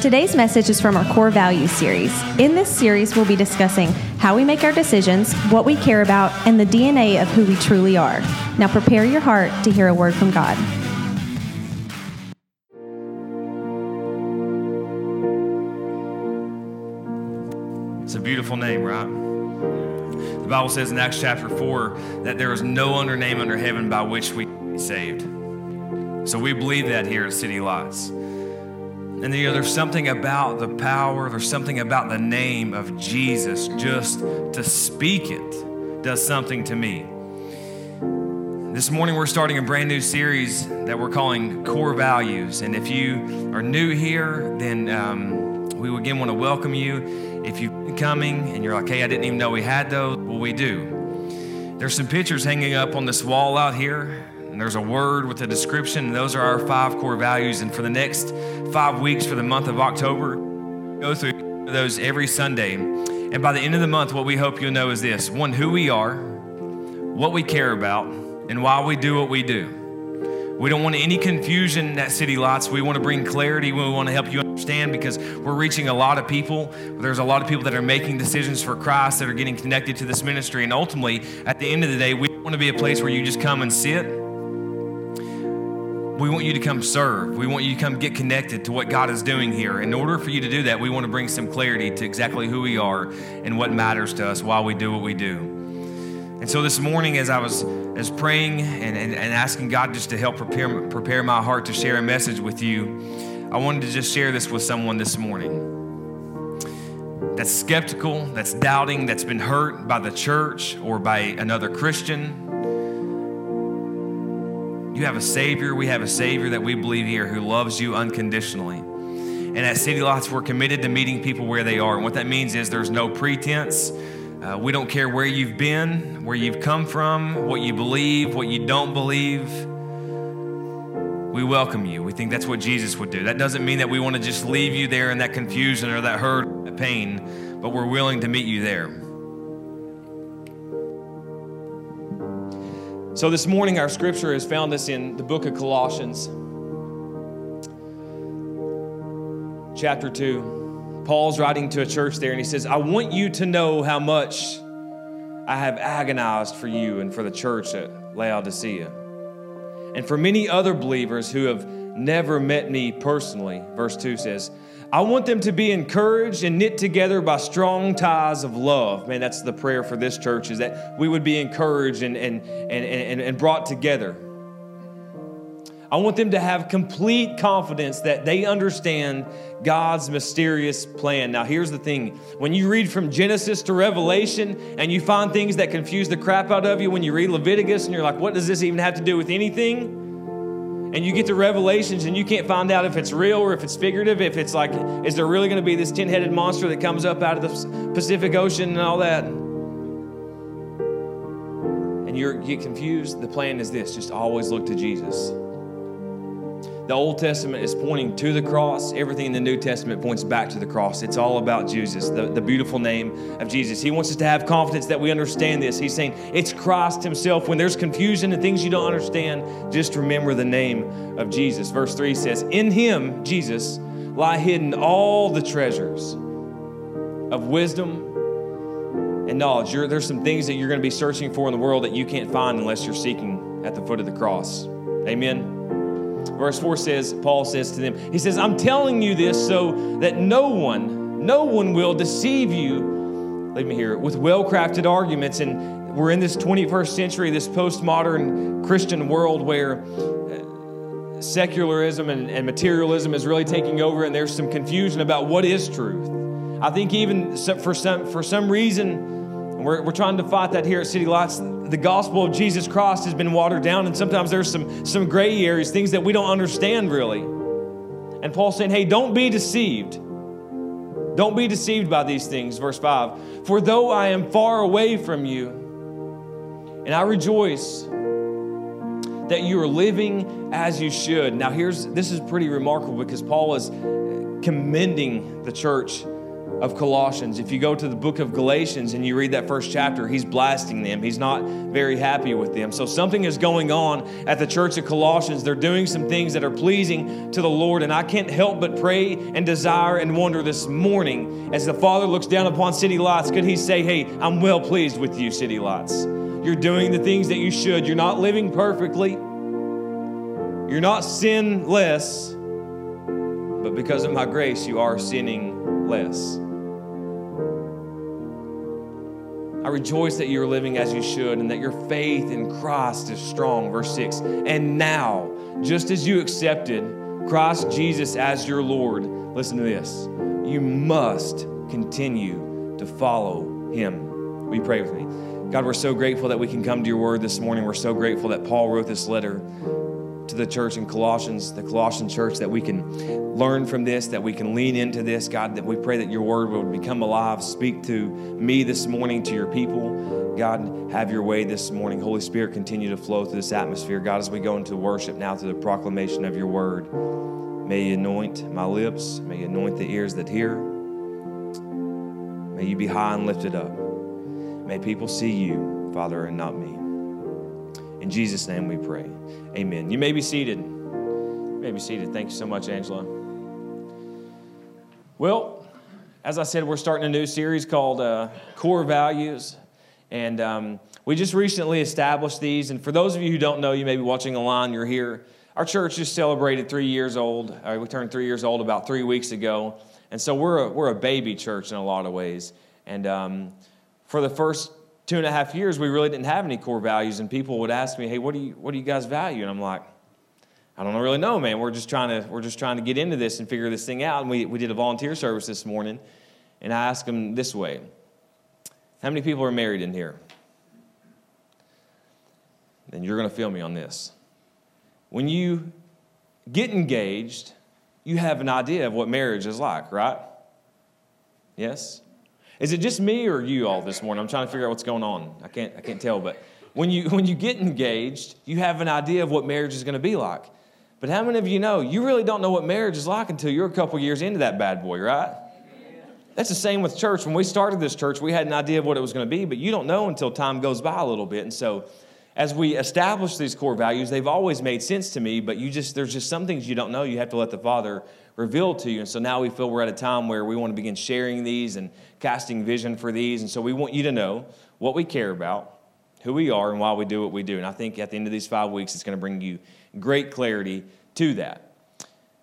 Today's message is from our Core Values series. In this series, we'll be discussing how we make our decisions, what we care about, and the DNA of who we truly are. Now, prepare your heart to hear a word from God. It's a beautiful name, right? The Bible says in Acts chapter 4 that there is no other name under heaven by which we be saved. So we believe that here at City Lights. And you know, there's something about the power, there's something about the name of Jesus, just to speak it does something to me. This morning, we're starting a brand new series that we're calling Core Values. And if you are new here, then um, we again want to welcome you. If you're coming and you're like, hey, I didn't even know we had those, well, we do. There's some pictures hanging up on this wall out here and there's a word with a description, and those are our five core values. And for the next five weeks, for the month of October, go through those every Sunday. And by the end of the month, what we hope you'll know is this one, who we are, what we care about, and why we do what we do. We don't want any confusion at City Lights. We want to bring clarity. We want to help you understand because we're reaching a lot of people. There's a lot of people that are making decisions for Christ that are getting connected to this ministry. And ultimately, at the end of the day, we want to be a place where you just come and sit we want you to come serve. We want you to come get connected to what God is doing here. In order for you to do that, we want to bring some clarity to exactly who we are and what matters to us while we do what we do. And so this morning, as I was as praying and, and, and asking God just to help prepare, prepare my heart to share a message with you, I wanted to just share this with someone this morning that's skeptical, that's doubting, that's been hurt by the church or by another Christian you have a Savior. We have a Savior that we believe here who loves you unconditionally. And at City Lights, we're committed to meeting people where they are. And what that means is there's no pretense. Uh, we don't care where you've been, where you've come from, what you believe, what you don't believe. We welcome you. We think that's what Jesus would do. That doesn't mean that we want to just leave you there in that confusion or that hurt, or that pain, but we're willing to meet you there. So, this morning, our scripture has found us in the book of Colossians, chapter 2. Paul's writing to a church there, and he says, I want you to know how much I have agonized for you and for the church at Laodicea, and for many other believers who have never met me personally. Verse 2 says, I want them to be encouraged and knit together by strong ties of love. Man, that's the prayer for this church is that we would be encouraged and, and, and, and, and brought together. I want them to have complete confidence that they understand God's mysterious plan. Now, here's the thing when you read from Genesis to Revelation and you find things that confuse the crap out of you, when you read Leviticus and you're like, what does this even have to do with anything? And you get to Revelations and you can't find out if it's real or if it's figurative, if it's like, is there really going to be this 10 headed monster that comes up out of the Pacific Ocean and all that? And you get confused. The plan is this just always look to Jesus. The Old Testament is pointing to the cross. Everything in the New Testament points back to the cross. It's all about Jesus, the, the beautiful name of Jesus. He wants us to have confidence that we understand this. He's saying it's Christ Himself. When there's confusion and things you don't understand, just remember the name of Jesus. Verse 3 says, In Him, Jesus, lie hidden all the treasures of wisdom and knowledge. You're, there's some things that you're going to be searching for in the world that you can't find unless you're seeking at the foot of the cross. Amen. Verse 4 says, Paul says to them, He says, I'm telling you this so that no one, no one will deceive you, leave me here, with well crafted arguments. And we're in this 21st century, this postmodern Christian world where uh, secularism and, and materialism is really taking over, and there's some confusion about what is truth. I think even for some, for some reason, we're, we're trying to fight that here at City Lights. The gospel of Jesus Christ has been watered down, and sometimes there's some, some gray areas, things that we don't understand really. And Paul's saying, hey, don't be deceived. Don't be deceived by these things. Verse 5 For though I am far away from you, and I rejoice that you are living as you should. Now, here's this is pretty remarkable because Paul is uh, commending the church of Colossians. If you go to the book of Galatians and you read that first chapter, he's blasting them. He's not very happy with them. So something is going on at the church of Colossians. They're doing some things that are pleasing to the Lord. And I can't help but pray and desire and wonder this morning as the Father looks down upon City Lights, could he say, Hey, I'm well pleased with you, City Lights. You're doing the things that you should. You're not living perfectly. You're not sinless, but because of my grace, you are sinning less. I rejoice that you're living as you should and that your faith in Christ is strong. Verse 6. And now, just as you accepted Christ Jesus as your Lord, listen to this. You must continue to follow him. We pray with me? God, we're so grateful that we can come to your word this morning. We're so grateful that Paul wrote this letter to the church in Colossians, the Colossian church, that we can learn from this, that we can lean into this. God, that we pray that your word will become alive. Speak to me this morning, to your people. God, have your way this morning. Holy Spirit, continue to flow through this atmosphere. God, as we go into worship now through the proclamation of your word, may you anoint my lips, may you anoint the ears that hear. May you be high and lifted up. May people see you, Father, and not me. In Jesus' name we pray. Amen. You may be seated. You may be seated. Thank you so much, Angela. Well, as I said, we're starting a new series called uh, Core Values. And um, we just recently established these. And for those of you who don't know, you may be watching online, you're here. Our church just celebrated three years old. Uh, we turned three years old about three weeks ago. And so we're a, we're a baby church in a lot of ways. And um, for the first two and a half years, we really didn't have any core values, and people would ask me, "Hey, what do you what do you guys value?" And I'm like, "I don't really know, man. We're just trying to we're just trying to get into this and figure this thing out." And we we did a volunteer service this morning, and I asked them this way: How many people are married in here? Then you're going to feel me on this. When you get engaged, you have an idea of what marriage is like, right? Yes. Is it just me or you all this morning? I'm trying to figure out what's going on. I can't, I can't tell. But when you, when you get engaged, you have an idea of what marriage is going to be like. But how many of you know you really don't know what marriage is like until you're a couple years into that bad boy, right? That's the same with church. When we started this church, we had an idea of what it was going to be, but you don't know until time goes by a little bit. And so, as we establish these core values, they've always made sense to me, but you just there's just some things you don't know. You have to let the Father revealed to you. And so now we feel we're at a time where we want to begin sharing these and casting vision for these. And so we want you to know what we care about, who we are, and why we do what we do. And I think at the end of these five weeks, it's going to bring you great clarity to that.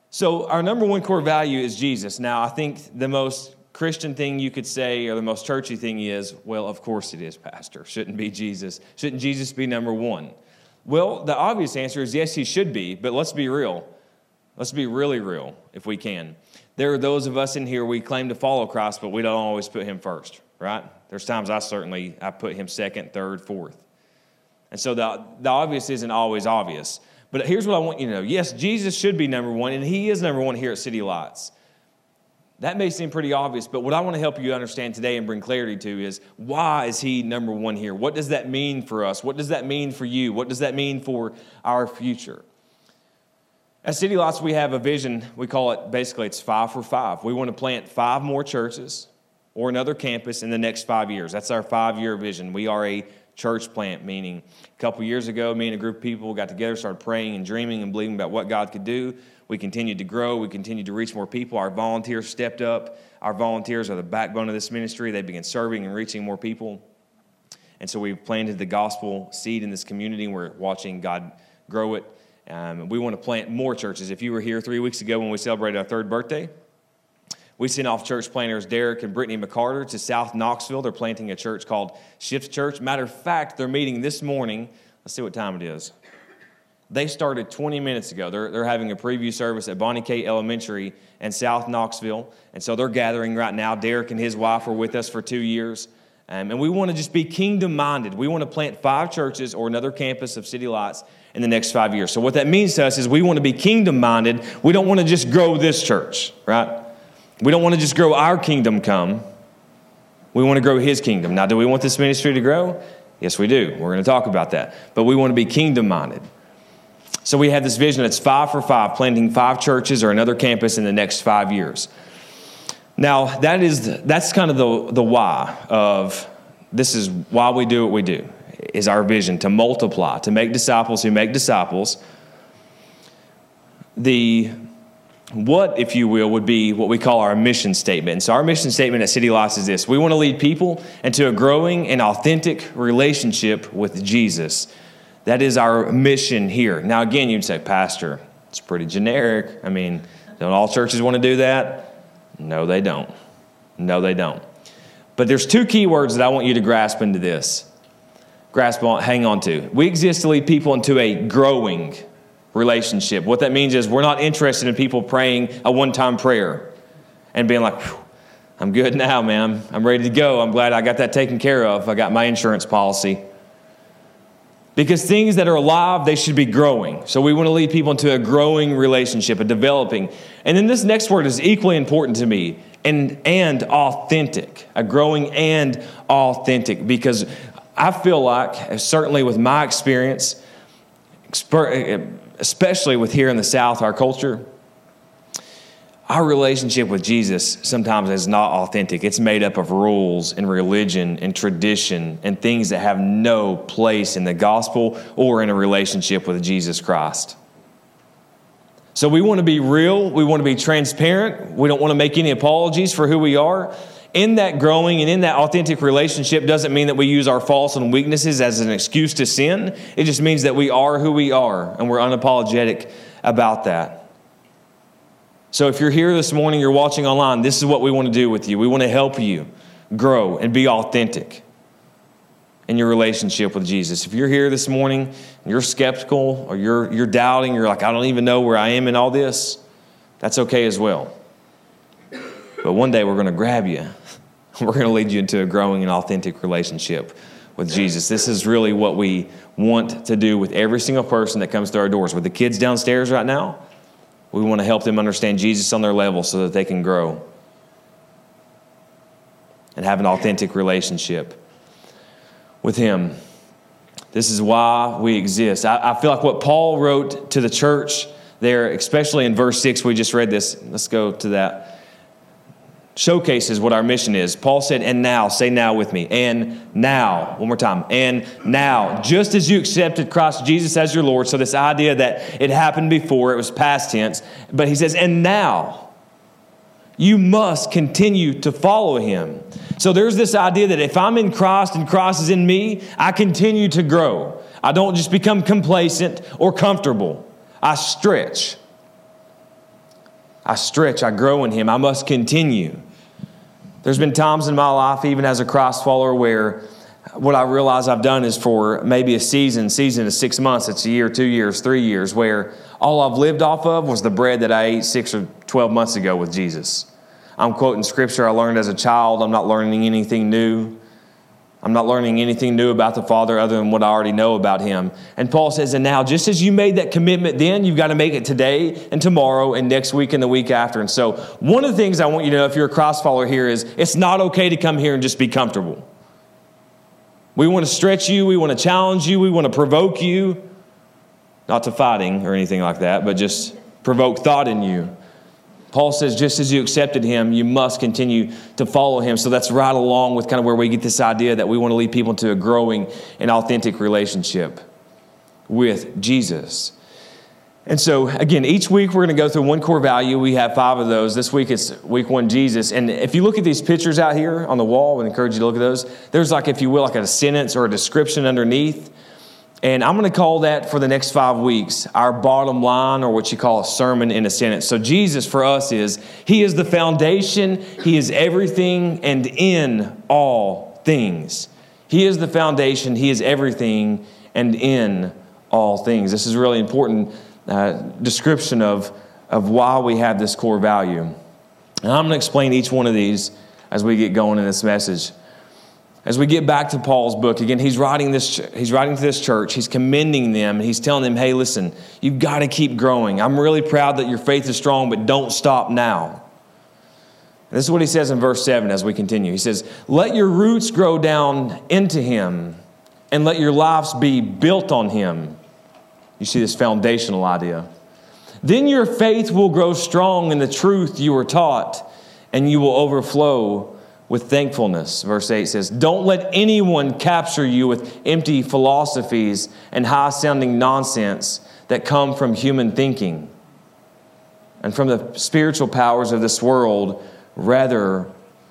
So, our number one core value is Jesus. Now, I think the most Christian thing you could say, or the most churchy thing is, well, of course it is, Pastor. Shouldn't be Jesus. Shouldn't Jesus be number one? Well, the obvious answer is yes, he should be, but let's be real. Let's be really real if we can. There are those of us in here we claim to follow Christ, but we don't always put him first, right? There's times I certainly I put him second, third, fourth. And so the, the obvious isn't always obvious. But here's what I want you to know. Yes, Jesus should be number one, and he is number one here at City Lights. That may seem pretty obvious, but what I want to help you understand today and bring clarity to is why is he number one here? What does that mean for us? What does that mean for you? What does that mean for our future? At City Lights, we have a vision. We call it basically it's five for five. We want to plant five more churches or another campus in the next five years. That's our five year vision. We are a church plant, meaning a couple years ago, me and a group of people got together, started praying and dreaming and believing about what God could do. We continued to grow, we continued to reach more people. Our volunteers stepped up. Our volunteers are the backbone of this ministry. They began serving and reaching more people. And so we planted the gospel seed in this community, and we're watching God grow it. Um, we want to plant more churches. If you were here three weeks ago when we celebrated our third birthday, we sent off church planters Derek and Brittany McCarter to South Knoxville. They're planting a church called Shift Church. Matter of fact, they're meeting this morning. Let's see what time it is. They started 20 minutes ago. They're, they're having a preview service at Bonny Kate Elementary in South Knoxville. And so they're gathering right now. Derek and his wife were with us for two years. Um, and we want to just be kingdom minded. We want to plant five churches or another campus of City Lights in the next five years. So, what that means to us is we want to be kingdom minded. We don't want to just grow this church, right? We don't want to just grow our kingdom come. We want to grow his kingdom. Now, do we want this ministry to grow? Yes, we do. We're going to talk about that. But we want to be kingdom minded. So, we have this vision that's five for five, planting five churches or another campus in the next five years. Now, that is that's kind of the, the why of this is why we do what we do, is our vision to multiply, to make disciples who make disciples. The what, if you will, would be what we call our mission statement. So, our mission statement at City Lights is this we want to lead people into a growing and authentic relationship with Jesus. That is our mission here. Now, again, you'd say, Pastor, it's pretty generic. I mean, don't all churches want to do that? No, they don't. No, they don't. But there's two key words that I want you to grasp into this. Grasp on, hang on to. We exist to lead people into a growing relationship. What that means is we're not interested in people praying a one time prayer and being like, I'm good now, man. I'm ready to go. I'm glad I got that taken care of. I got my insurance policy. Because things that are alive, they should be growing. So we want to lead people into a growing relationship, a developing. And then this next word is equally important to me and, and authentic, a growing and authentic. Because I feel like, uh, certainly with my experience, uh, especially with here in the South, our culture, our relationship with Jesus sometimes is not authentic. It's made up of rules and religion and tradition and things that have no place in the gospel or in a relationship with Jesus Christ. So we want to be real, we want to be transparent, we don't want to make any apologies for who we are. In that growing and in that authentic relationship doesn't mean that we use our faults and weaknesses as an excuse to sin. It just means that we are who we are and we're unapologetic about that. So if you're here this morning, you're watching online, this is what we want to do with you. We want to help you grow and be authentic in your relationship with Jesus. If you're here this morning and you're skeptical or you're, you're doubting, you're like, I don't even know where I am in all this, that's okay as well. But one day we're going to grab you. We're going to lead you into a growing and authentic relationship with Jesus. This is really what we want to do with every single person that comes to our doors. With the kids downstairs right now, we want to help them understand Jesus on their level so that they can grow and have an authentic relationship with Him. This is why we exist. I, I, feel like what Paul wrote to the church there, especially in verse 6, we just read this. Let's go to that showcases what our mission is. Paul said, and now, say now with me, and now, one more time, and now, just as you accepted Christ Jesus as your Lord. So, this idea that it happened before, it was past tense, but he says, and now, you must continue to follow him. So, there's this idea that if I'm in Christ and Christ is in me, I continue to grow. I don't just become complacent or comfortable, I stretch. I stretch, I grow in Him. I must continue. There's been times in my life, even as a Christ follower, where what I realize I've done is for maybe a season, season is six months, it's a year, two years, three years, where all I've lived off of was the bread that I ate six or 12 months ago with Jesus. I'm quoting scripture I learned as a child. I'm not learning anything new. I'm not learning anything new about the Father other than what I already know about Him. And Paul says, and now, just as you made that commitment then, you've got to make it today and tomorrow and next week and the week after. And so, one of the things I want you to know if you're a Christ follower here is it's not okay to come here and just be comfortable. We want to stretch you, we want to challenge you, we want to provoke you, not to fighting or anything like that, but just provoke thought in you. Paul says, just as you accepted him, you must continue to follow him. So that's right along with kind of where we get this idea that we want to lead people into a growing and authentic relationship with Jesus. And so, again, each week we're going to go through one core value. We have five of those. This week it's week one, Jesus. And if you look at these pictures out here on the wall, I would encourage you to look at those. There's like, if you will, like a sentence or a description underneath. And I'm going to call that for the next five weeks our bottom line, or what you call a sermon in a sentence. So, Jesus for us is He is the foundation, He is everything and in all things. He is the foundation, He is everything and in all things. This is really important uh, description of, of why we have this core value. And I'm going to explain each one of these as we get going in this message as we get back to Paul's book, again, he's writing this, he's writing to this church, he's commending them, and he's telling them, hey, listen, you've got to keep growing. I'm really proud that your faith is strong, but don't stop now. And this is what he says in verse 7 as we continue. He says, Let your roots grow down into him, and let your lives be built on him. You see this foundational idea. Then your faith will grow strong in the truth you were taught and you will overflow with thankfulness. Verse 8 says, Don't let anyone capture you with empty philosophies and high sounding nonsense that come from human thinking and from the spiritual powers of this world rather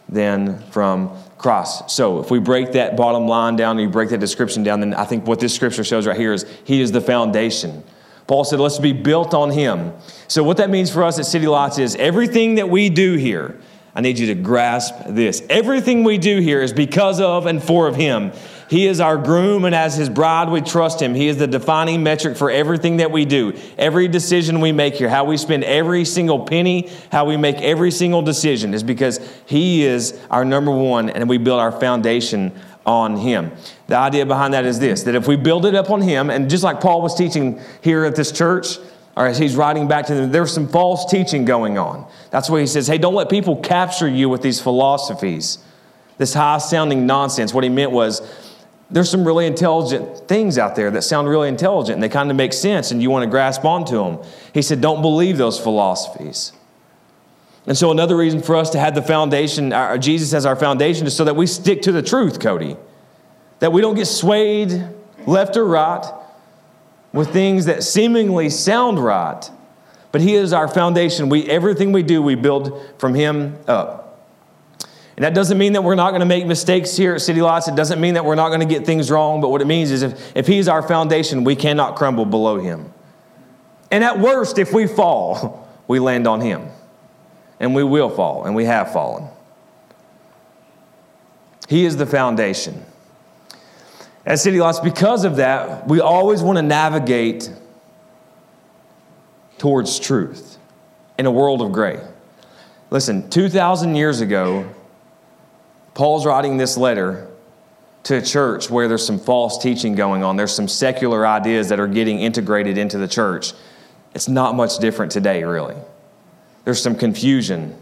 than from Christ. So, if we break that bottom line down and you break that description down, then I think what this scripture shows right here is He is the foundation. Paul said, let's be built on Him. So, what that means for us at City Lights is everything that we do here, I need you to grasp this. Everything we do here is because of and for of Him. He is our groom, and as His bride, we trust Him. He is the defining metric for everything that we do. Every decision we make here, how we spend every single penny, how we make every single decision, is because He is our number one, and we build our foundation on Him. The idea behind that is this that if we build it up on Him, and just like Paul was teaching here at this church, or as he's writing back to them, there's some false teaching going on. That's why he says, hey, don't let people capture you with these philosophies, this high sounding nonsense. What he meant was, there's some really intelligent things out there that sound really intelligent and they kind of make sense and you want to grasp onto them. He said, don't believe those philosophies. And so, another reason for us to have the foundation, our, Jesus as our foundation, is so that we stick to the truth, Cody. That we don't get swayed left or right with things that seemingly sound right, but He is our foundation. We, everything we do, we build from Him up. And that doesn't mean that we're not going to make mistakes here at City Lights. It doesn't mean that we're not going to get things wrong. But what it means is if, if He's our foundation, we cannot crumble below Him. And at worst, if we fall, we land on Him. And we will fall, and we have fallen. He is the foundation. At City Lights, because of that, we always want to navigate towards truth in a world of gray. Listen, 2,000 years ago, Paul's writing this letter to a church where there's some false teaching going on. There's some secular ideas that are getting integrated into the church. It's not much different today, really. There's some confusion.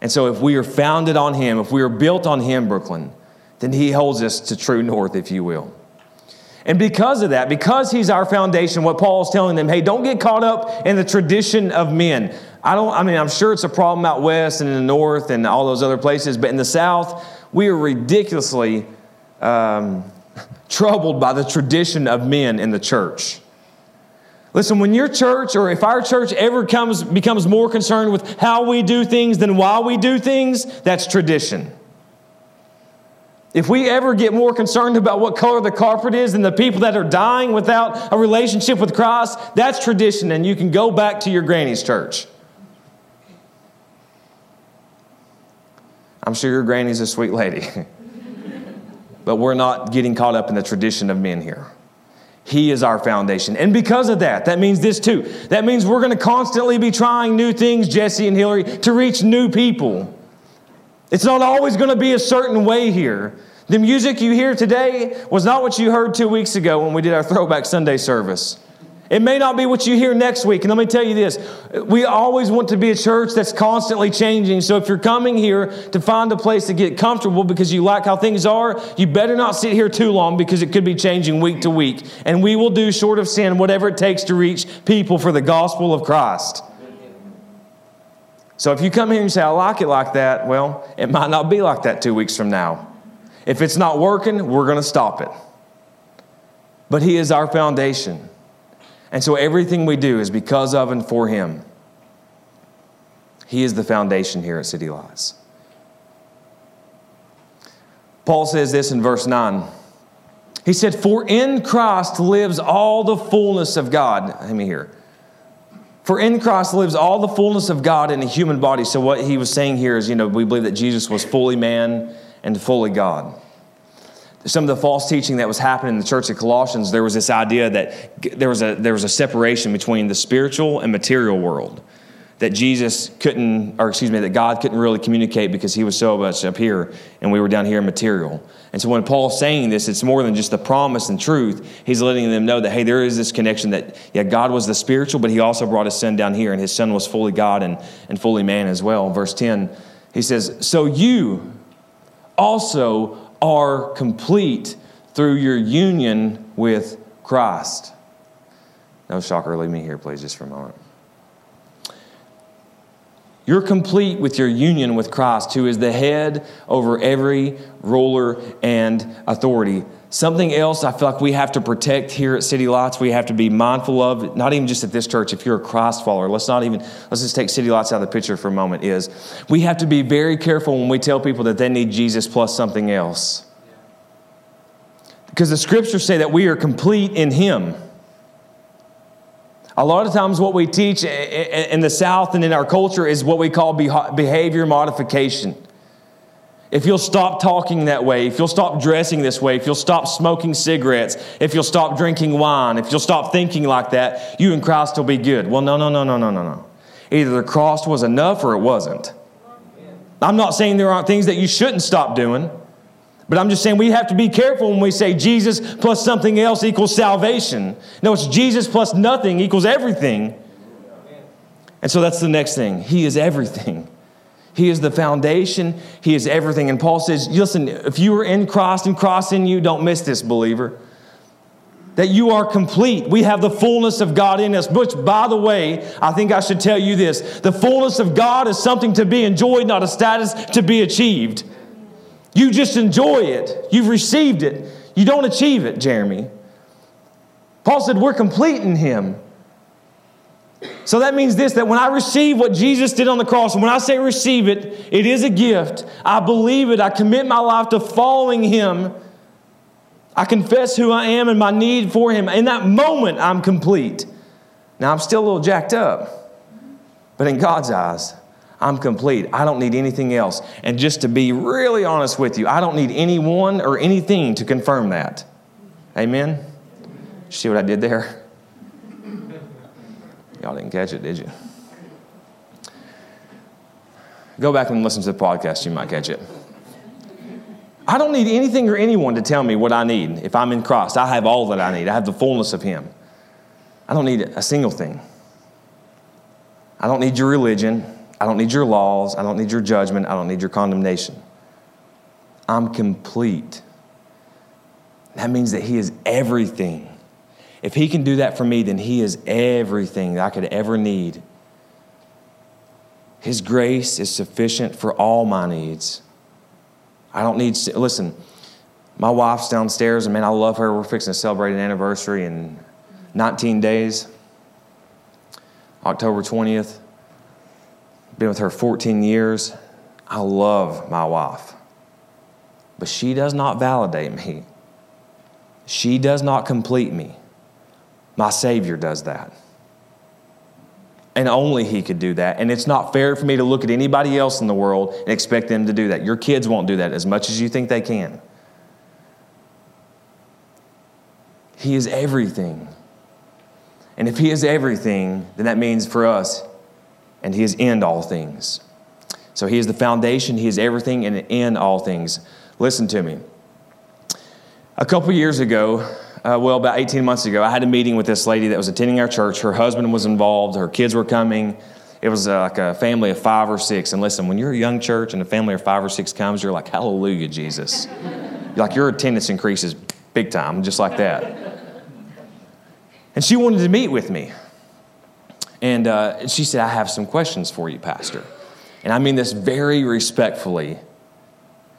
And so, if we are founded on Him, if we are built on Him, Brooklyn, then He holds us to true north, if you will. And because of that, because He's our foundation, what Paul is telling them, hey, don't get caught up in the tradition of men. I don't, I mean, I'm sure it's a problem out west and in the north and all those other places, but in the south, we are ridiculously um, troubled by the tradition of men in the church. Listen, when your church or if our church ever comes, becomes more concerned with how we do things than why we do things, that's tradition. If we ever get more concerned about what color the carpet is than the people that are dying without a relationship with Christ, that's tradition, and you can go back to your granny's church. I'm sure your granny's a sweet lady. but we're not getting caught up in the tradition of men here. He is our foundation. And because of that, that means this too. That means we're going to constantly be trying new things, Jesse and Hillary, to reach new people. It's not always going to be a certain way here. The music you hear today was not what you heard two weeks ago when we did our Throwback Sunday service. It may not be what you hear next week. And let me tell you this we always want to be a church that's constantly changing. So if you're coming here to find a place to get comfortable because you like how things are, you better not sit here too long because it could be changing week to week. And we will do short of sin whatever it takes to reach people for the gospel of Christ. So if you come here and say, I like it like that, well, it might not be like that two weeks from now. If it's not working, we're going to stop it. But He is our foundation. And so everything we do is because of and for Him. He is the foundation here at City Lights. Paul says this in verse 9. He said, For in Christ lives all the fullness of God. Let me hear. For in Christ lives all the fullness of God in a human body. So, what he was saying here is, you know, we believe that Jesus was fully man and fully God some of the false teaching that was happening in the church of Colossians, there was this idea that there was a, there was a separation between the spiritual and material world. That Jesus couldn't, or excuse me, that God couldn't really communicate because he was so much up here and we were down here in material. And so when Paul's saying this, it's more than just the promise and truth. He's letting them know that, hey, there is this connection that, yeah, God was the spiritual, but he also brought his son down here and his son was fully God and, and fully man as well. Verse 10, he says, So you also are complete through your union with Christ. No shocker, leave me here, please, just for a moment. You're complete with your union with Christ, who is the head over every ruler and authority. Something else I feel like we have to protect here at City Lights, we have to be mindful of, not even just at this church, if you're a Christ follower, let's not even, let's just take City Lights out of the picture for a moment, is we have to be very careful when we tell people that they need Jesus plus something else. Because the scriptures say that we are complete in Him. A lot of times, what we teach in the South and in our culture is what we call behavior modification. If you'll stop talking that way, if you'll stop dressing this way, if you'll stop smoking cigarettes, if you'll stop drinking wine, if you'll stop thinking like that, you and Christ will be good. Well, no, no, no, no, no, no, no. Either the cross was enough or it wasn't. I'm not saying there aren't things that you shouldn't stop doing, but I'm just saying we have to be careful when we say Jesus plus something else equals salvation. No, it's Jesus plus nothing equals everything. And so that's the next thing. He is everything. He is the foundation. He is everything. And Paul says, listen, if you are in Christ and Christ in you, don't miss this, believer. That you are complete. We have the fullness of God in us. Which, by the way, I think I should tell you this the fullness of God is something to be enjoyed, not a status to be achieved. You just enjoy it, you've received it. You don't achieve it, Jeremy. Paul said, We're complete in Him. So that means this that when I receive what Jesus did on the cross, and when I say receive it, it is a gift. I believe it. I commit my life to following Him. I confess who I am and my need for Him. In that moment, I'm complete. Now, I'm still a little jacked up, but in God's eyes, I'm complete. I don't need anything else. And just to be really honest with you, I don't need anyone or anything to confirm that. Amen? See what I did there? Y'all didn't catch it, did you? Go back and listen to the podcast, you might catch it. I don't need anything or anyone to tell me what I need. If I'm in Christ, I have all that I need. I have the fullness of Him. I don't need a single thing. I don't need your religion. I don't need your laws. I don't need your judgment. I don't need your condemnation. I'm complete. That means that He is everything. If He can do that for me, then He is everything that I could ever need. His grace is sufficient for all my needs. I don't need, listen, my wife's downstairs, and man, I love her. We're fixing to celebrate an anniversary in 19 days, October 20th. Been with her 14 years. I love my wife, but she does not validate me. She does not complete me. My Savior does that. And only He could do that. And it's not fair for me to look at anybody else in the world and expect them to do that. Your kids won't do that as much as you think they can. He is everything. And if He is everything, then that means for us, and He is in all things. So He is the foundation, He is everything, and in all things. Listen to me. A couple years ago, uh, well, about 18 months ago, I had a meeting with this lady that was attending our church. Her husband was involved, her kids were coming. It was uh, like a family of five or six. And listen, when you're a young church and a family of five or six comes, you're like, Hallelujah, Jesus. like your attendance increases big time, just like that. And she wanted to meet with me. And uh, she said, I have some questions for you, Pastor. And I mean this very respectfully,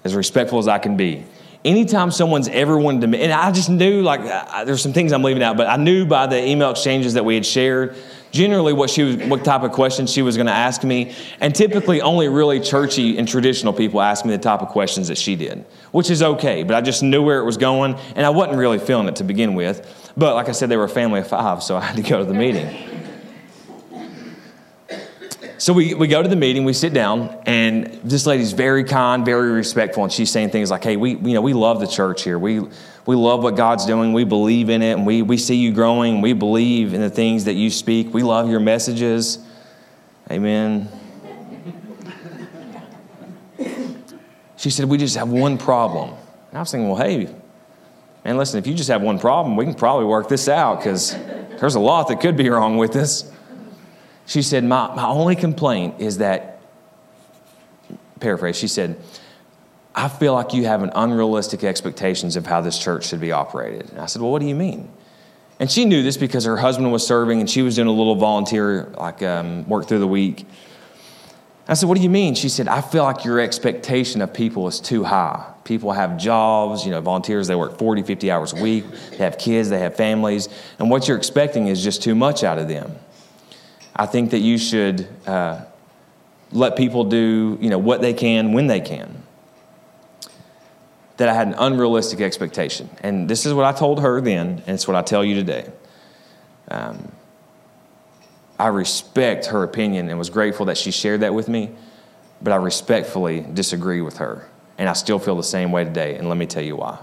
as respectful as I can be. Anytime someone's ever wanted to and I just knew like there's some things I'm leaving out, but I knew by the email exchanges that we had shared generally what she was what type of questions she was going to ask me and typically only really churchy and traditional people ask me the type of questions that she did which is okay but i just knew where it was going and i wasn't really feeling it to begin with. But like i said they were a family of five so i had to go to the meeting so we, we go to the meeting, we sit down, and this lady's very kind, very respectful, and she's saying things like, hey, we, you know, we love the church here. We, we love what God's doing. We believe in it, and we, we see you growing. We believe in the things that you speak. We love your messages. Amen. she said, we just have one problem. And I was thinking, well, hey, man, listen, if you just have one problem, we can probably work this out because there's a lot that could be wrong with this. She said, my, my only complaint is that, paraphrase, she said, I feel like you have an unrealistic expectations of how this church should be operated. And I said, Well, what do you mean? And she knew this because her husband was serving and she was doing a little volunteer, like um, work through the week. I said, What do you mean? She said, I feel like your expectation of people is too high. People have jobs, you know, volunteers, they work 40, 50 hours a week, they have kids, they have families, and what you're expecting is just too much out of them. I think that you should uh, let people do, you know, what they can when they can. That I had an unrealistic expectation. And this is what I told her then, and it's what I tell you today. Um, I respect her opinion and was grateful that she shared that with me, but I respectfully disagree with her. And I still feel the same way today, and let me tell you why.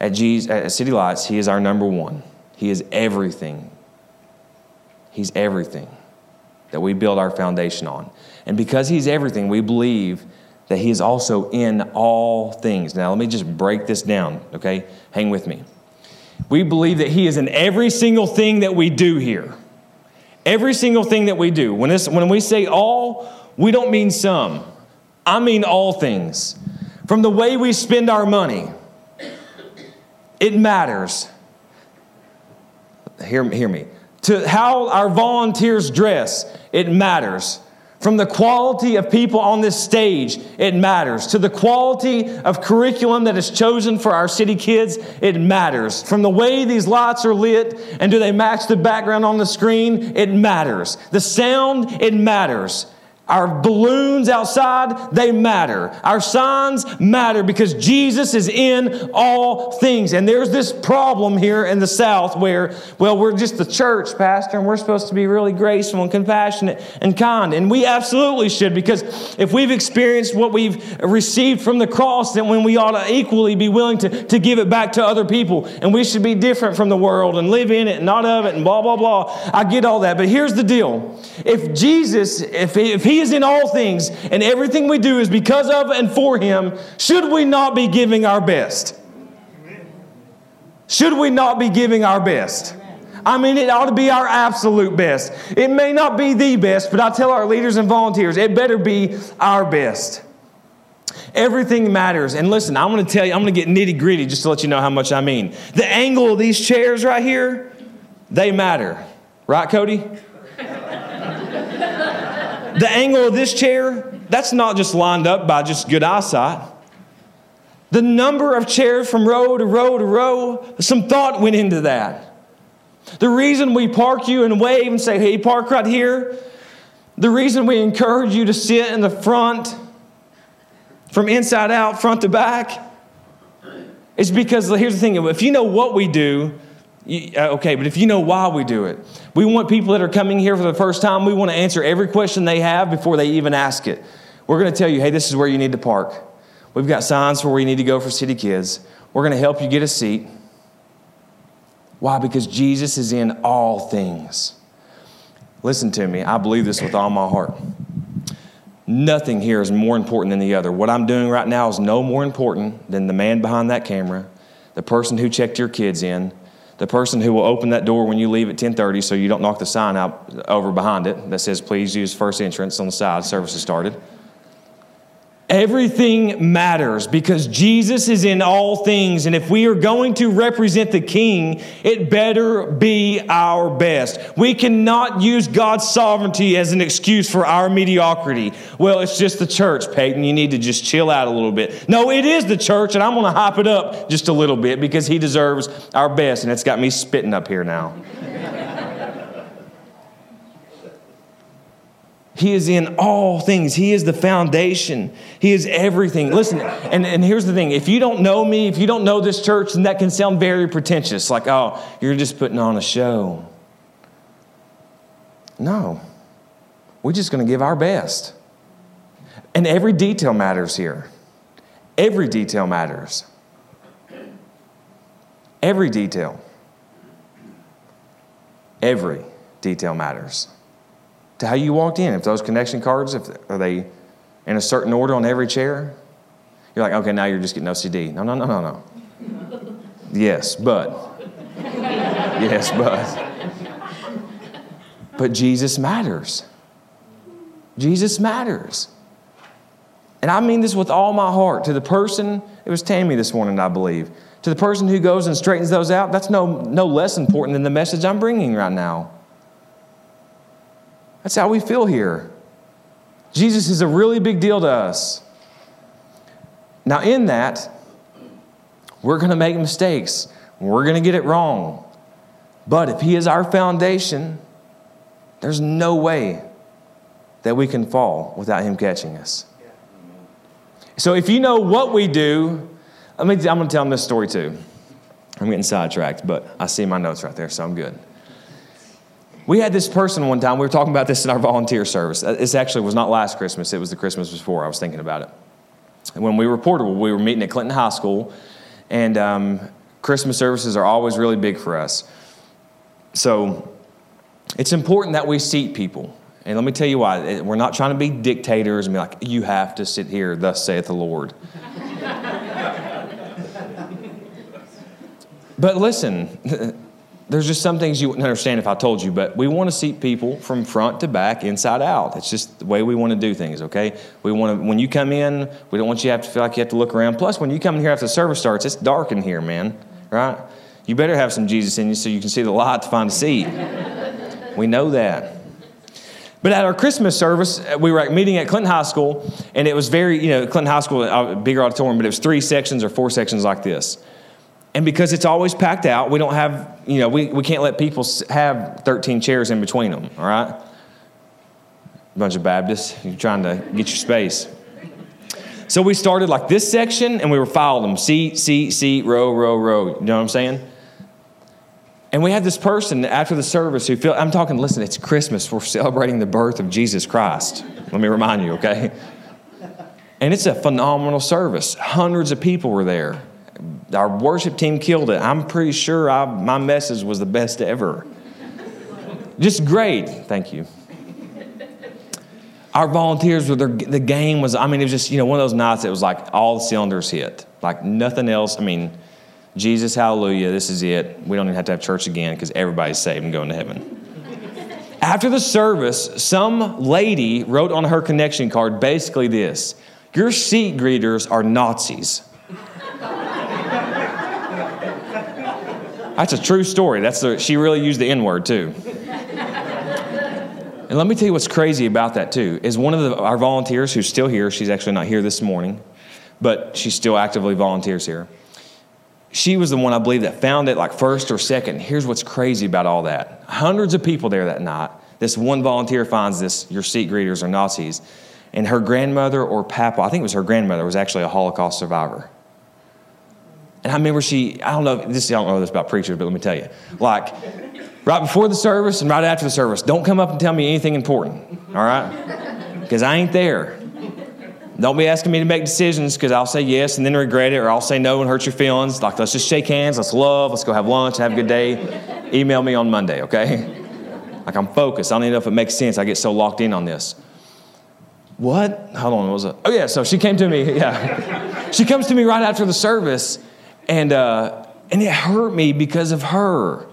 At, G's, at City Lights, He is our number one. He is everything. He's everything that we build our foundation on. And because He's everything, we believe that He is also in all things. Now, let me just break this down, okay? Hang with me. We believe that He is in every single thing that we do here. Every single thing that we do. When, this, when we say all, we don't mean some. I mean all things. From the way we spend our money, it matters. Hear, hear me. To how our volunteers dress, it matters. From the quality of people on this stage, it matters. To the quality of curriculum that is chosen for our city kids, it matters. From the way these lights are lit and do they match the background on the screen, it matters. The sound, it matters. Our balloons outside, they matter. Our signs matter because Jesus is in all things. And there's this problem here in the South where, well, we're just the church, Pastor, and we're supposed to be really graceful and compassionate and kind. And we absolutely should because if we've experienced what we've received from the cross, then when we ought to equally be willing to, to give it back to other people. And we should be different from the world and live in it and not of it and blah, blah, blah. I get all that. But here's the deal. If Jesus, if if he is in all things, and everything we do is because of and for Him, should we not be giving our best? Should we not be giving our best? I mean, it ought to be our absolute best. It may not be the best, but I tell our leaders and volunteers, it better be our best. Everything matters. And listen, I'm going to tell you, I'm going to get nitty gritty just to let you know how much I mean. The angle of these chairs right here, they matter. Right, Cody? The angle of this chair, that's not just lined up by just good eyesight. The number of chairs from row to row to row, some thought went into that. The reason we park you and wave and say, hey, park right here, the reason we encourage you to sit in the front, from inside out, front to back, is because here's the thing if you know what we do, uh, okay, but if you know why we do it, we want people that are coming here for the first time, we want to answer every question they have before they even ask it. We're going to tell you, hey, this is where you need to park. We've got signs for where you need to go for city kids. We're going to help you get a seat. Why? Because Jesus is in all things. Listen to me, I believe this with all my heart. Nothing here is more important than the other. What I'm doing right now is no more important than the man behind that camera, the person who checked your kids in, the person who will open that door when you leave at 10:30 so you don't knock the sign out over behind it that says please use first entrance on the side. Service has started Everything matters because Jesus is in all things. And if we are going to represent the King, it better be our best. We cannot use God's sovereignty as an excuse for our mediocrity. Well, it's just the church, Peyton. You need to just chill out a little bit. No, it is the church, and I'm going to hype it up just a little bit because He deserves our best. And it's got me spitting up here now. He is in all things. He is the foundation. He is everything. Listen, and, and here's the thing if you don't know me, if you don't know this church, then that can sound very pretentious like, oh, you're just putting on a show. No, we're just going to give our best. And every detail matters here. Every detail matters. Every detail. Every detail matters to how you walked in. If those connection cards, if are they in a certain order on every chair, you're like, okay, now you're just getting OCD. No, no, no, no, no. yes, but. yes, but. But Jesus matters. Jesus matters. And I mean this with all my heart. To the person, it was Tammy this morning, I believe. To the person who goes and straightens those out, that's no, no less important than the message I'm bringing right now. That's how we feel here. Jesus is a really big deal to us. Now, in that, we're going to make mistakes. We're going to get it wrong. But if He is our foundation, there's no way that we can fall without Him catching us. So if you know what we do, let me, I'm going to tell them this story too. I'm getting sidetracked, but I see my notes right there, so I'm good. We had this person one time, we were talking about this in our volunteer service. Uh, this actually was not last Christmas, it was the Christmas before. I was thinking about it. And when we were portable, we were meeting at Clinton High School, and um, Christmas services are always really big for us. So it's important that we seat people. And let me tell you why. We're not trying to be dictators and be like, you have to sit here, thus saith the Lord. but listen, there's just some things you wouldn't understand if I told you, but we want to seat people from front to back, inside out. It's just the way we want to do things, okay? We want to, when you come in, we don't want you to have to feel like you have to look around. Plus, when you come in here after the service starts, it's dark in here, man, right? You better have some Jesus in you so you can see the light to find a seat. we know that. But at our Christmas service, uh, we were meeting at Clinton High School, and it was very, you know, Clinton High School, a bigger auditorium, but it was three sections or four sections like this. And because it's always packed out, we don't have, you know, we, we can't let people have 13 chairs in between them, all right? Bunch of Baptists, you're trying to get your space. So we started like this section and we were filed them seat, seat, seat, row, row, row. You know what I'm saying? And we had this person after the service who felt, I'm talking, listen, it's Christmas. We're celebrating the birth of Jesus Christ. Let me remind you, okay? And it's a phenomenal service. Hundreds of people were there. Our worship team killed it. I'm pretty sure I, my message was the best ever. Just great. Thank you. Our volunteers were there, the game was, I mean, it was just, you know, one of those nights that was like all the cylinders hit. Like nothing else. I mean, Jesus, hallelujah, this is it. We don't even have to have church again because everybody's saved and going to heaven. After the service, some lady wrote on her connection card basically this Your seat greeters are Nazis. That's a true story. That's the, she really used the N word too. And let me tell you what's crazy about that too is one of the, our volunteers who's still here. She's actually not here this morning, but she still actively volunteers here she was the one I believe that found it like first or second. Here's what's crazy about all that hundreds of people there that night. This one volunteer finds this, your seat greeters are Nazis. And her grandmother or papa, I think it was her grandmother, was actually a Holocaust survivor. And I remember she, I don't know, this I don't know this about preachers, but let me tell you. Like, right before the service and right after the service, don't come up and tell me anything important, all right? Because I ain't there. Don't be asking me to make decisions because I'll say yes and then regret it, or I'll say no and hurt your feelings. Like, let's just shake hands, let's love, let's go have lunch, have a good day. Email me on Monday, okay? Like, I'm focused. I don't even know if it makes sense. I get so locked in on this. What? Hold on, what was it? Oh, yeah, so she came to me, yeah. she comes to me right after the service, and, uh, and it hurt me because of her.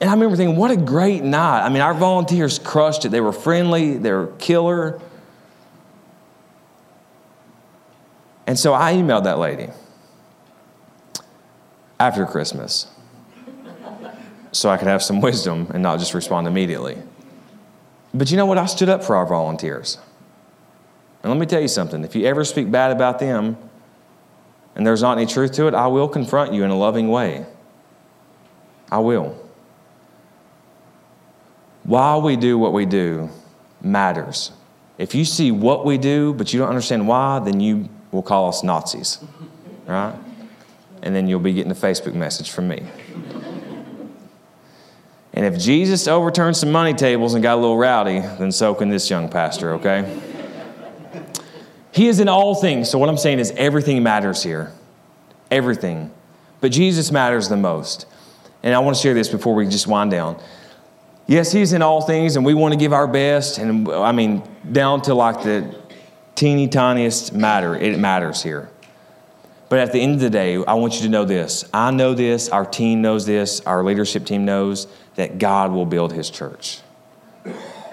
And I remember thinking, what a great night. I mean, our volunteers crushed it. They were friendly, they were killer. And so I emailed that lady after Christmas so I could have some wisdom and not just respond immediately. But you know what? I stood up for our volunteers. And let me tell you something if you ever speak bad about them and there's not any truth to it, I will confront you in a loving way. I will. Why we do what we do matters. If you see what we do, but you don't understand why, then you will call us Nazis, right? And then you'll be getting a Facebook message from me. And if Jesus overturned some money tables and got a little rowdy, then so can this young pastor, okay? He is in all things. So, what I'm saying is, everything matters here. Everything. But Jesus matters the most. And I want to share this before we just wind down. Yes, He's in all things, and we want to give our best. And I mean, down to like the teeny tiniest matter, it matters here. But at the end of the day, I want you to know this. I know this, our team knows this, our leadership team knows that God will build his church,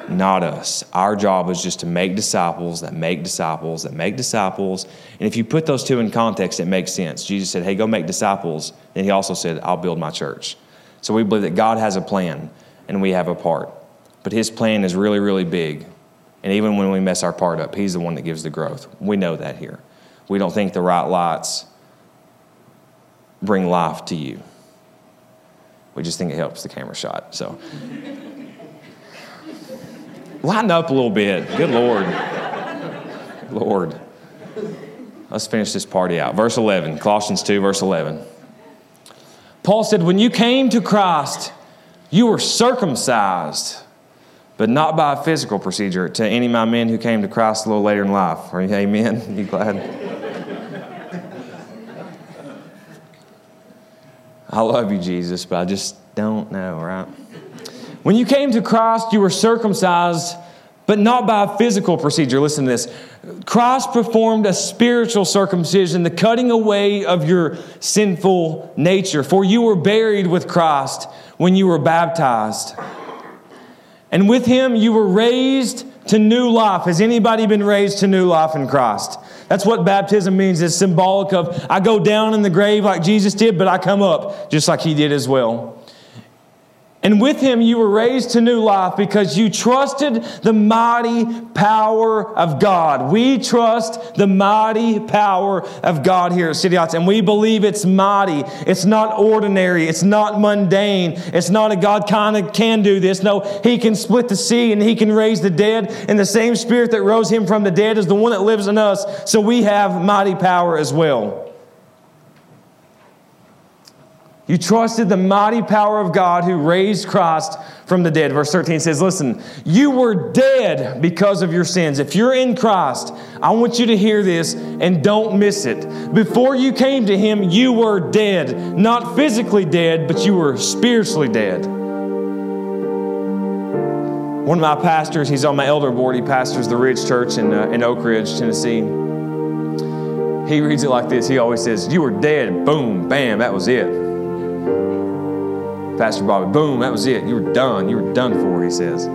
not us. Our job is just to make disciples that make disciples that make disciples. And if you put those two in context, it makes sense. Jesus said, Hey, go make disciples. And he also said, I'll build my church. So we believe that God has a plan and we have a part. But his plan is really, really big And even when we mess our part up, He's the one that gives the growth. We know that here. We don't think the right lights bring life to you. We just think it helps the camera shot. So lighten up a little bit. Good Lord. Lord. Let's finish this party out. Verse 11, Colossians 2, verse 11. Paul said, When you came to Christ, you were circumcised, but not by a physical procedure. To any of my men who came to Christ a little later in life. Are you amen? You glad? I love you, Jesus, but I just don't know, right? When you came to Christ, you were circumcised, but not by a physical procedure. Listen to this. Christ performed a spiritual circumcision, the cutting away of your sinful nature. For you were buried with Christ when you were baptized. And with him you were raised to new life. Has anybody been raised to new life in Christ? That's what baptism means. It's symbolic of I go down in the grave like Jesus did, but I come up just like he did as well. And with him you were raised to new life because you trusted the mighty power of God. We trust the mighty power of God here at City Lights, and we believe it's mighty. It's not ordinary. It's not mundane. It's not a God kind of can do this. No, he can split the sea and he can raise the dead, and the same spirit that rose him from the dead is the one that lives in us. So we have mighty power as well. You trusted the mighty power of God who raised Christ from the dead. Verse 13 says, Listen, you were dead because of your sins. If you're in Christ, I want you to hear this and don't miss it. Before you came to Him, you were dead. Not physically dead, but you were spiritually dead. One of my pastors, he's on my elder board, he pastors the Ridge Church in, uh, in Oak Ridge, Tennessee. He reads it like this. He always says, You were dead. Boom, bam, that was it. Pastor Bobby, boom, that was it. You were done. You were done for, he says.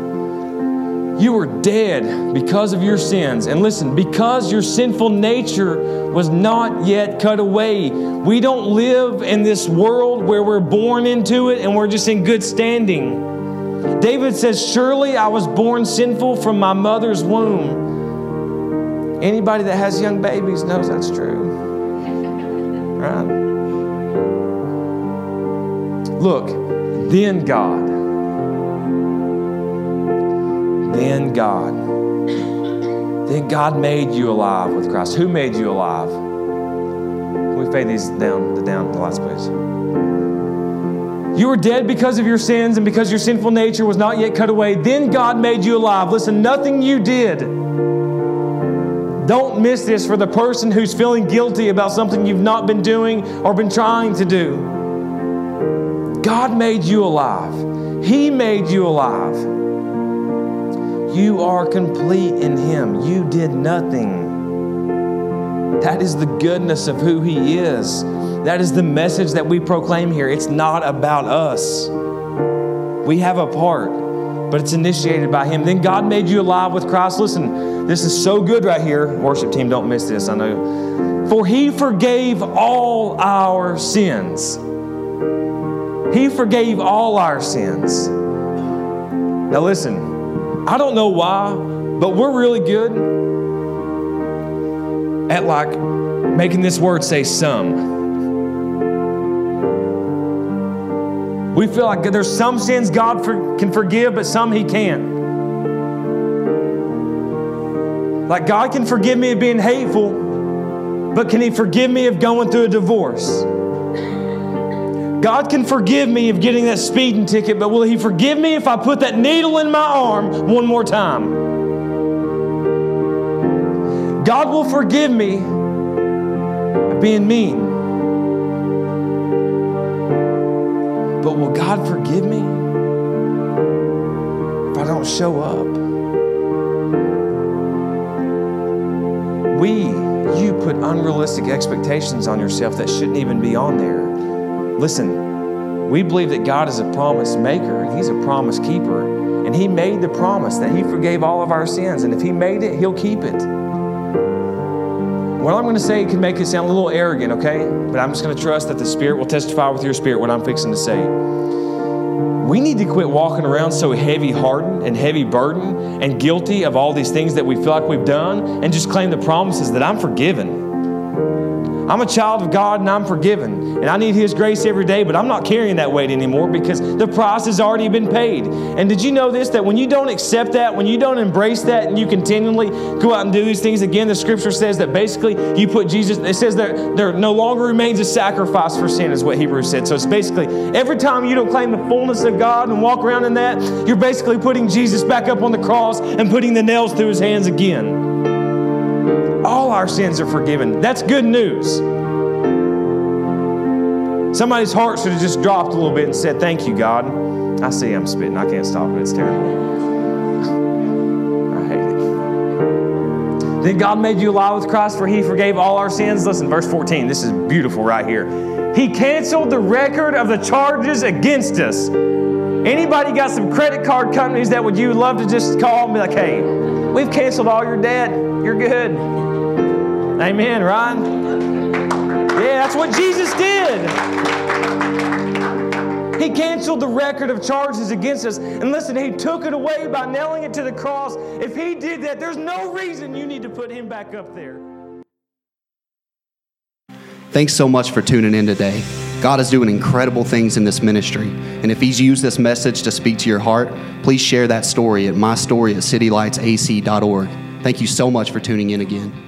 You were dead because of your sins. And listen, because your sinful nature was not yet cut away. We don't live in this world where we're born into it and we're just in good standing. David says, Surely I was born sinful from my mother's womb. Anybody that has young babies knows that's true. Right? Look, then God. Then God. Then God made you alive with Christ. Who made you alive? Can we fade these down, the down, the last please? You were dead because of your sins and because your sinful nature was not yet cut away. Then God made you alive. Listen, nothing you did. Don't miss this for the person who's feeling guilty about something you've not been doing or been trying to do. God made you alive. He made you alive. You are complete in Him. You did nothing. That is the goodness of who He is. That is the message that we proclaim here. It's not about us. We have a part, but it's initiated by Him. Then God made you alive with Christ. Listen, this is so good right here. Worship team, don't miss this, I know. For He forgave all our sins. He forgave all our sins. Now, listen, I don't know why, but we're really good at like making this word say some. We feel like there's some sins God for, can forgive, but some He can't. Like God can forgive me of being hateful, but can He forgive me of going through a divorce? God can forgive me of getting that speeding ticket, but will He forgive me if I put that needle in my arm one more time? God will forgive me being mean. But will God forgive me if I don't show up? We, you put unrealistic expectations on yourself that shouldn't even be on there. Listen, we believe that God is a promise maker and He's a promise keeper. And He made the promise that He forgave all of our sins. And if He made it, He'll keep it. What I'm going to say can make it sound a little arrogant, okay? But I'm just going to trust that the Spirit will testify with your spirit what I'm fixing to say. we need to quit walking around so heavy hardened and heavy burdened and guilty of all these things that we feel like we've done and just claim the promises that I'm forgiven. I'm a child of God and I'm forgiven. And I need His grace every day, but I'm not carrying that weight anymore because the price has already been paid. And did you know this? That when you don't accept that, when you don't embrace that, and you continually go out and do these things again, the scripture says that basically you put Jesus, it says that there no longer remains a sacrifice for sin, is what Hebrews said. So it's basically every time you don't claim the fullness of God and walk around in that, you're basically putting Jesus back up on the cross and putting the nails through His hands again all our sins are forgiven. That's good news. Somebody's heart should have just dropped a little bit and said, Thank you, God. I see I'm spitting. I can't stop it. It's terrible. I hate it. Then God made you alive with Christ, for he forgave all our sins. Listen, verse 14. This is beautiful right here. He canceled the record of the charges against us. Anybody got some credit card companies that would you love to just call and be like, hey, we've canceled all your debt. You're good. Amen, Ron? Yeah, that's what Jesus did. He canceled the record of charges against us. And listen, He took it away by nailing it to the cross. If He did that, there's no reason you need to put Him back up there. Thanks so much for tuning in today. God is doing incredible things in this ministry. And if He's used this message to speak to your heart, please share that story at mystory at citylightsac.org. Thank you so much for tuning in again.